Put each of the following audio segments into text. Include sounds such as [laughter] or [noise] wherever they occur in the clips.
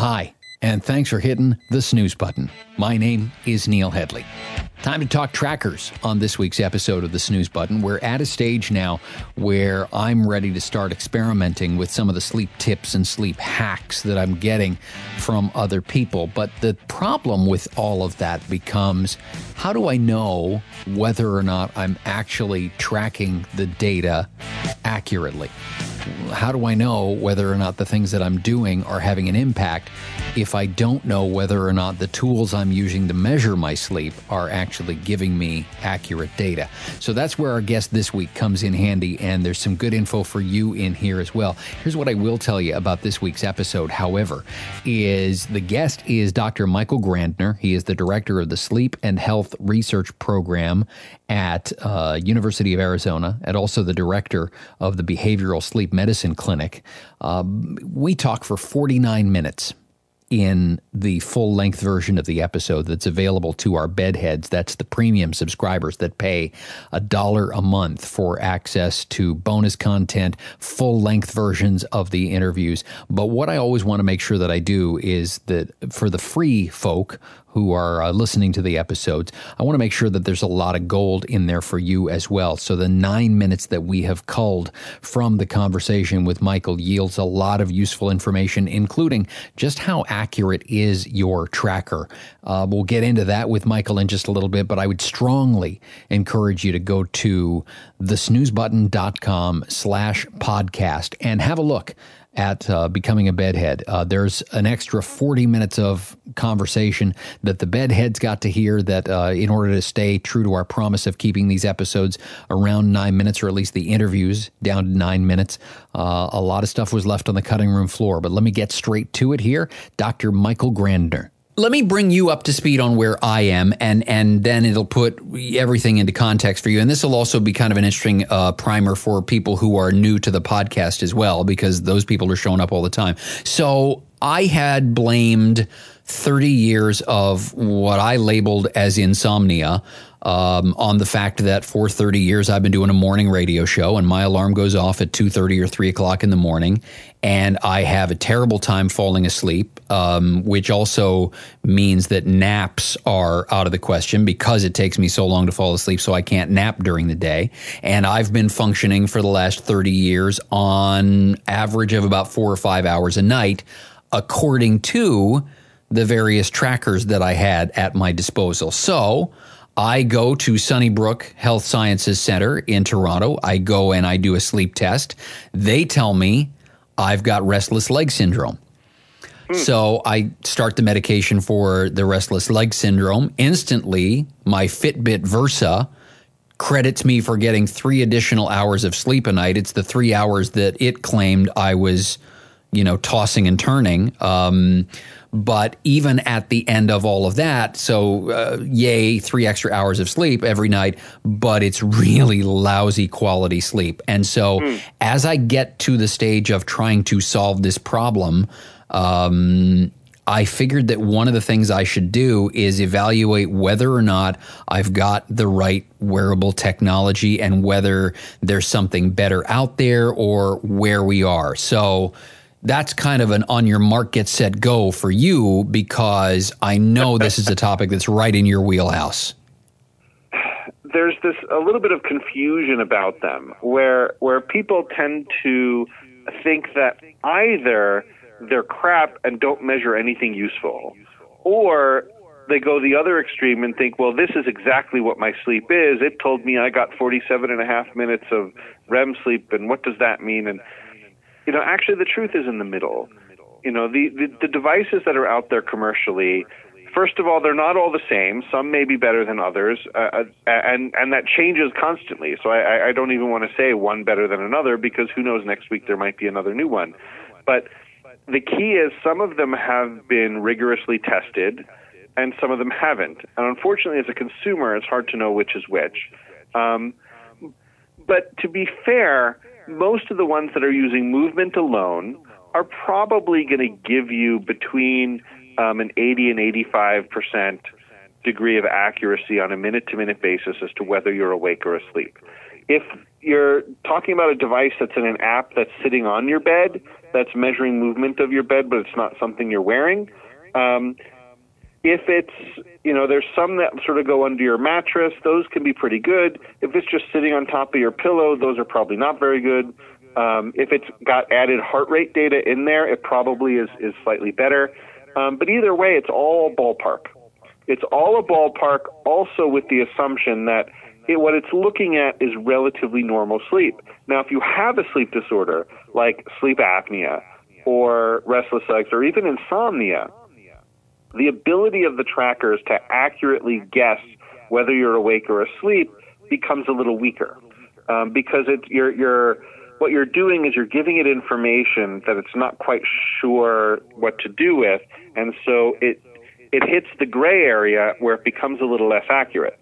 Hi, and thanks for hitting the snooze button. My name is Neil Headley. Time to talk trackers on this week's episode of the Snooze Button. We're at a stage now where I'm ready to start experimenting with some of the sleep tips and sleep hacks that I'm getting from other people. But the problem with all of that becomes how do I know whether or not I'm actually tracking the data accurately? How do I know whether or not the things that I'm doing are having an impact if I don't know whether or not the tools I'm using to measure my sleep are actually giving me accurate data? So that's where our guest this week comes in handy, and there's some good info for you in here as well. Here's what I will tell you about this week's episode, however, is the guest is Dr. Michael Grandner. He is the director of the Sleep and Health Research Program at uh, University of Arizona, and also the director of the Behavioral Sleep Medicine Clinic. Um, we talk for 49 minutes in the full length version of the episode that's available to our bedheads. That's the premium subscribers that pay a dollar a month for access to bonus content, full length versions of the interviews. But what I always want to make sure that I do is that for the free folk who are uh, listening to the episodes, I want to make sure that there's a lot of gold in there for you as well. So the nine minutes that we have culled from the conversation with Michael yields a lot of useful information, including just how accurate is your tracker. Uh, we'll get into that with Michael in just a little bit, but I would strongly encourage you to go to thesnoozebutton.com slash podcast and have a look at uh, becoming a bedhead. Uh, there's an extra 40 minutes of conversation that the bedheads got to hear that uh, in order to stay true to our promise of keeping these episodes around nine minutes, or at least the interviews down to nine minutes, uh, a lot of stuff was left on the cutting room floor. But let me get straight to it here. Dr. Michael Grandner let me bring you up to speed on where I am, and and then it'll put everything into context for you. And this will also be kind of an interesting uh, primer for people who are new to the podcast as well, because those people are showing up all the time. So I had blamed 30 years of what I labeled as insomnia um, on the fact that for 30 years I've been doing a morning radio show and my alarm goes off at 2.30 or 3 o'clock in the morning and I have a terrible time falling asleep, um, which also means that naps are out of the question because it takes me so long to fall asleep, so I can't nap during the day. And I've been functioning for the last 30 years on average of about four or five hours a night, according to the various trackers that I had at my disposal. So, I go to Sunnybrook Health Sciences Center in Toronto. I go and I do a sleep test. They tell me I've got restless leg syndrome. Hmm. So I start the medication for the restless leg syndrome. Instantly, my Fitbit Versa credits me for getting three additional hours of sleep a night. It's the three hours that it claimed I was, you know, tossing and turning. Um, but even at the end of all of that, so uh, yay, three extra hours of sleep every night, but it's really lousy quality sleep. And so mm. as I get to the stage of trying to solve this problem, um, I figured that one of the things I should do is evaluate whether or not I've got the right wearable technology and whether there's something better out there or where we are. So, that's kind of an on your mark, get set, go for you because I know this is a topic that's right in your wheelhouse. There's this a little bit of confusion about them where where people tend to think that either they're crap and don't measure anything useful or they go the other extreme and think, well, this is exactly what my sleep is. It told me I got 47 and a half minutes of REM sleep, and what does that mean? And you know, actually, the truth is in the middle. You know, the, the, the devices that are out there commercially, first of all, they're not all the same. Some may be better than others, uh, uh and and that changes constantly. So I, I don't even want to say one better than another because who knows? Next week there might be another new one. But the key is some of them have been rigorously tested, and some of them haven't. And unfortunately, as a consumer, it's hard to know which is which. Um, but to be fair, most of the ones that are using movement alone are probably going to give you between um, an 80 and 85 percent degree of accuracy on a minute to minute basis as to whether you're awake or asleep. If you're talking about a device that's in an app that's sitting on your bed, that's measuring movement of your bed, but it's not something you're wearing. Um, if it's, you know, there's some that sort of go under your mattress, those can be pretty good. If it's just sitting on top of your pillow, those are probably not very good. Um, if it's got added heart rate data in there, it probably is, is slightly better. Um, but either way, it's all ballpark. It's all a ballpark, also with the assumption that it, what it's looking at is relatively normal sleep. Now, if you have a sleep disorder like sleep apnea or restless legs or even insomnia, the ability of the trackers to accurately guess whether you're awake or asleep becomes a little weaker um, because it's you're, you're what you're doing is you're giving it information that it's not quite sure what to do with, and so it it hits the gray area where it becomes a little less accurate.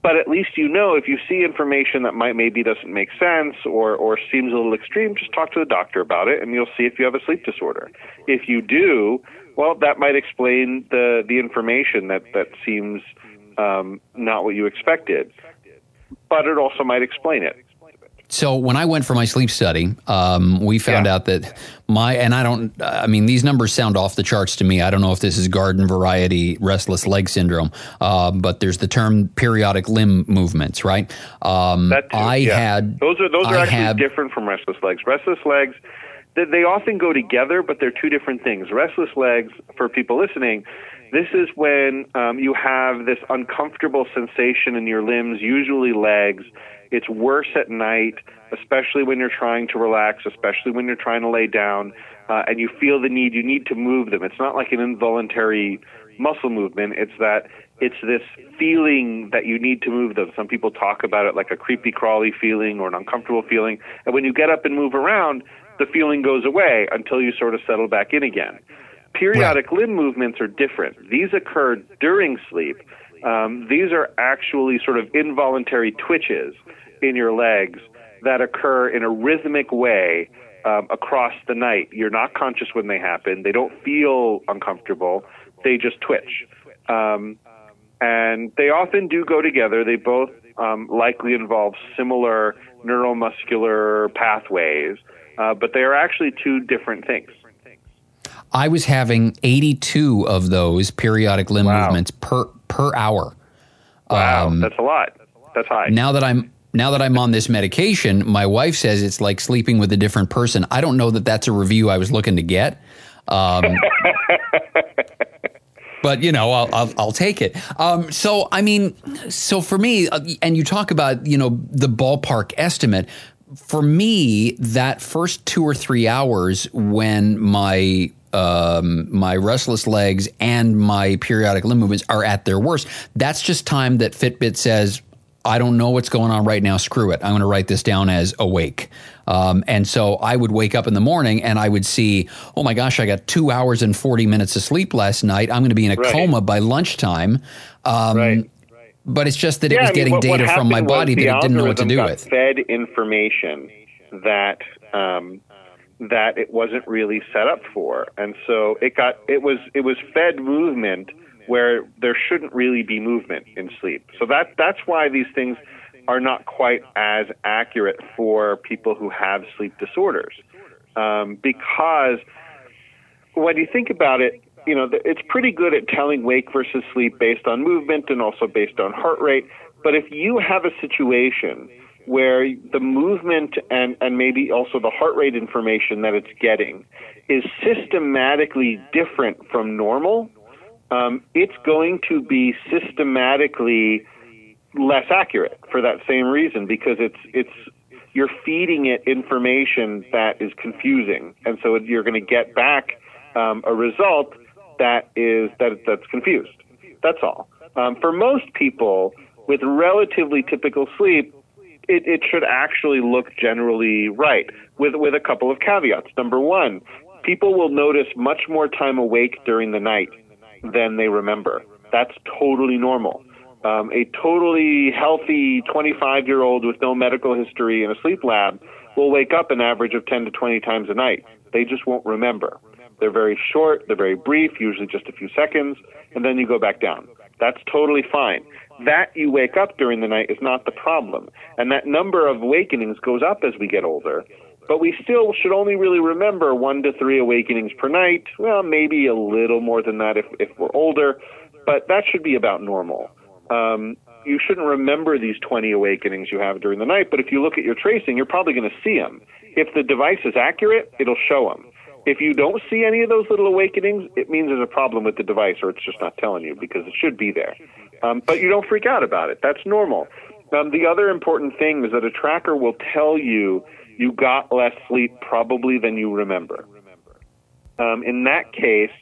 But at least you know if you see information that might maybe doesn't make sense or or seems a little extreme, just talk to the doctor about it, and you'll see if you have a sleep disorder. If you do, well, that might explain the the information that that seems um, not what you expected, but it also might explain it. So when I went for my sleep study, um, we found yeah. out that my and I don't. I mean, these numbers sound off the charts to me. I don't know if this is garden variety restless leg syndrome, uh, but there's the term periodic limb movements, right? Um, that too, I yeah. had those are those are I actually different from restless legs. Restless legs, they often go together, but they're two different things. Restless legs, for people listening, this is when um, you have this uncomfortable sensation in your limbs, usually legs it's worse at night, especially when you're trying to relax, especially when you're trying to lay down, uh, and you feel the need. You need to move them. It's not like an involuntary muscle movement. It's that it's this feeling that you need to move them. Some people talk about it like a creepy crawly feeling or an uncomfortable feeling. And when you get up and move around, the feeling goes away until you sort of settle back in again. Periodic right. limb movements are different. These occur during sleep. Um, these are actually sort of involuntary twitches in your legs that occur in a rhythmic way um, across the night. You're not conscious when they happen. They don't feel uncomfortable. They just twitch. Um, and they often do go together. They both um, likely involve similar neuromuscular pathways, uh, but they are actually two different things. I was having 82 of those periodic limb wow. movements per per hour. Wow, um, that's a lot. That's high. Now that I'm now that I'm on this medication, my wife says it's like sleeping with a different person. I don't know that that's a review I was looking to get. Um, [laughs] but you know, I'll, I'll, I'll take it. Um, so, I mean, so for me, uh, and you talk about, you know, the ballpark estimate. For me, that first two or three hours when my um, my restless legs and my periodic limb movements are at their worst. That's just time that Fitbit says, I don't know what's going on right now. Screw it. I'm going to write this down as awake. Um, and so I would wake up in the morning and I would see, oh my gosh, I got two hours and 40 minutes of sleep last night. I'm going to be in a right. coma by lunchtime. Um, right. But it's just that yeah, it was I mean, getting what, data what from my body, that it didn't know what to do with. Fed information that um, that it wasn't really set up for, and so it got it was it was fed movement where there shouldn't really be movement in sleep. So that that's why these things are not quite as accurate for people who have sleep disorders, um, because when you think about it, you know it's pretty good at telling wake versus sleep based on movement and also based on heart rate. But if you have a situation where the movement and, and maybe also the heart rate information that it's getting is systematically different from normal, um, it's going to be systematically less accurate for that same reason because it's it's you're feeding it information that is confusing, and so you're going to get back um, a result that is that that's confused. That's all. Um, for most people with relatively typical sleep, it, it should actually look generally right, with with a couple of caveats. Number one, people will notice much more time awake during the night than they remember. That's totally normal. Um, a totally healthy 25 year old with no medical history in a sleep lab will wake up an average of 10 to 20 times a night. They just won't remember. They're very short, they're very brief, usually just a few seconds, and then you go back down. That's totally fine. That you wake up during the night is not the problem. And that number of awakenings goes up as we get older. But we still should only really remember one to three awakenings per night. Well, maybe a little more than that if, if we're older, but that should be about normal. Um, you shouldn't remember these 20 awakenings you have during the night, but if you look at your tracing, you're probably going to see them. If the device is accurate, it'll show them. If you don't see any of those little awakenings, it means there's a problem with the device or it's just not telling you because it should be there. Um, but you don't freak out about it. That's normal. Um, the other important thing is that a tracker will tell you you got less sleep probably than you remember. Um, in that case,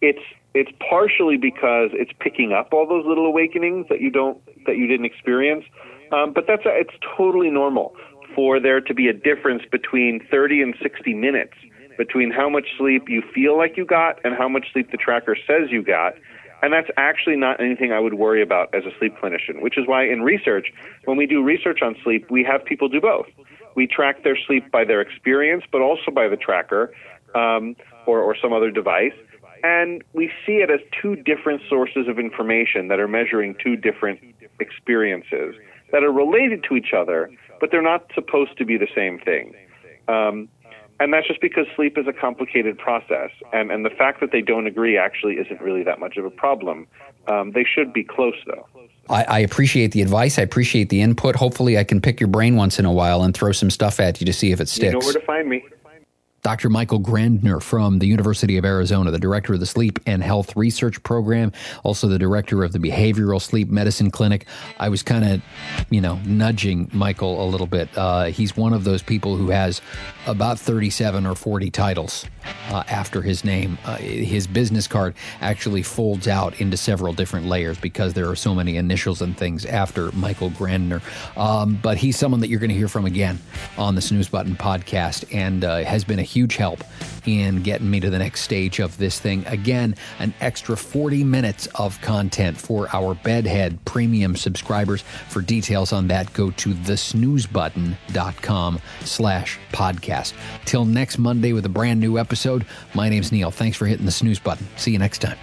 it's it's partially because it's picking up all those little awakenings that you don't that you didn't experience, um, but that's it's totally normal for there to be a difference between 30 and 60 minutes between how much sleep you feel like you got and how much sleep the tracker says you got. And that's actually not anything I would worry about as a sleep clinician, which is why in research, when we do research on sleep, we have people do both. We track their sleep by their experience, but also by the tracker um, or, or some other device. And we see it as two different sources of information that are measuring two different experiences that are related to each other, but they're not supposed to be the same thing. Um, and that's just because sleep is a complicated process, and, and the fact that they don't agree actually isn't really that much of a problem. Um, they should be close, though. I, I, appreciate the advice. I appreciate the input. Hopefully, I can pick your brain once in a while and throw some stuff at you to see if it sticks. You know where to find me. Dr. Michael Grandner from the University of Arizona, the director of the Sleep and Health Research Program, also the director of the Behavioral Sleep Medicine Clinic. I was kind of, you know, nudging Michael a little bit. Uh, he's one of those people who has about 37 or 40 titles uh, after his name. Uh, his business card actually folds out into several different layers because there are so many initials and things after Michael Grandner. Um, but he's someone that you're going to hear from again on the Snooze Button podcast and uh, has been a huge help in getting me to the next stage of this thing. Again, an extra 40 minutes of content for our Bedhead premium subscribers. For details on that, go to thesnoozebutton.com slash podcast. Till next Monday with a brand new episode, my name's Neil. Thanks for hitting the snooze button. See you next time.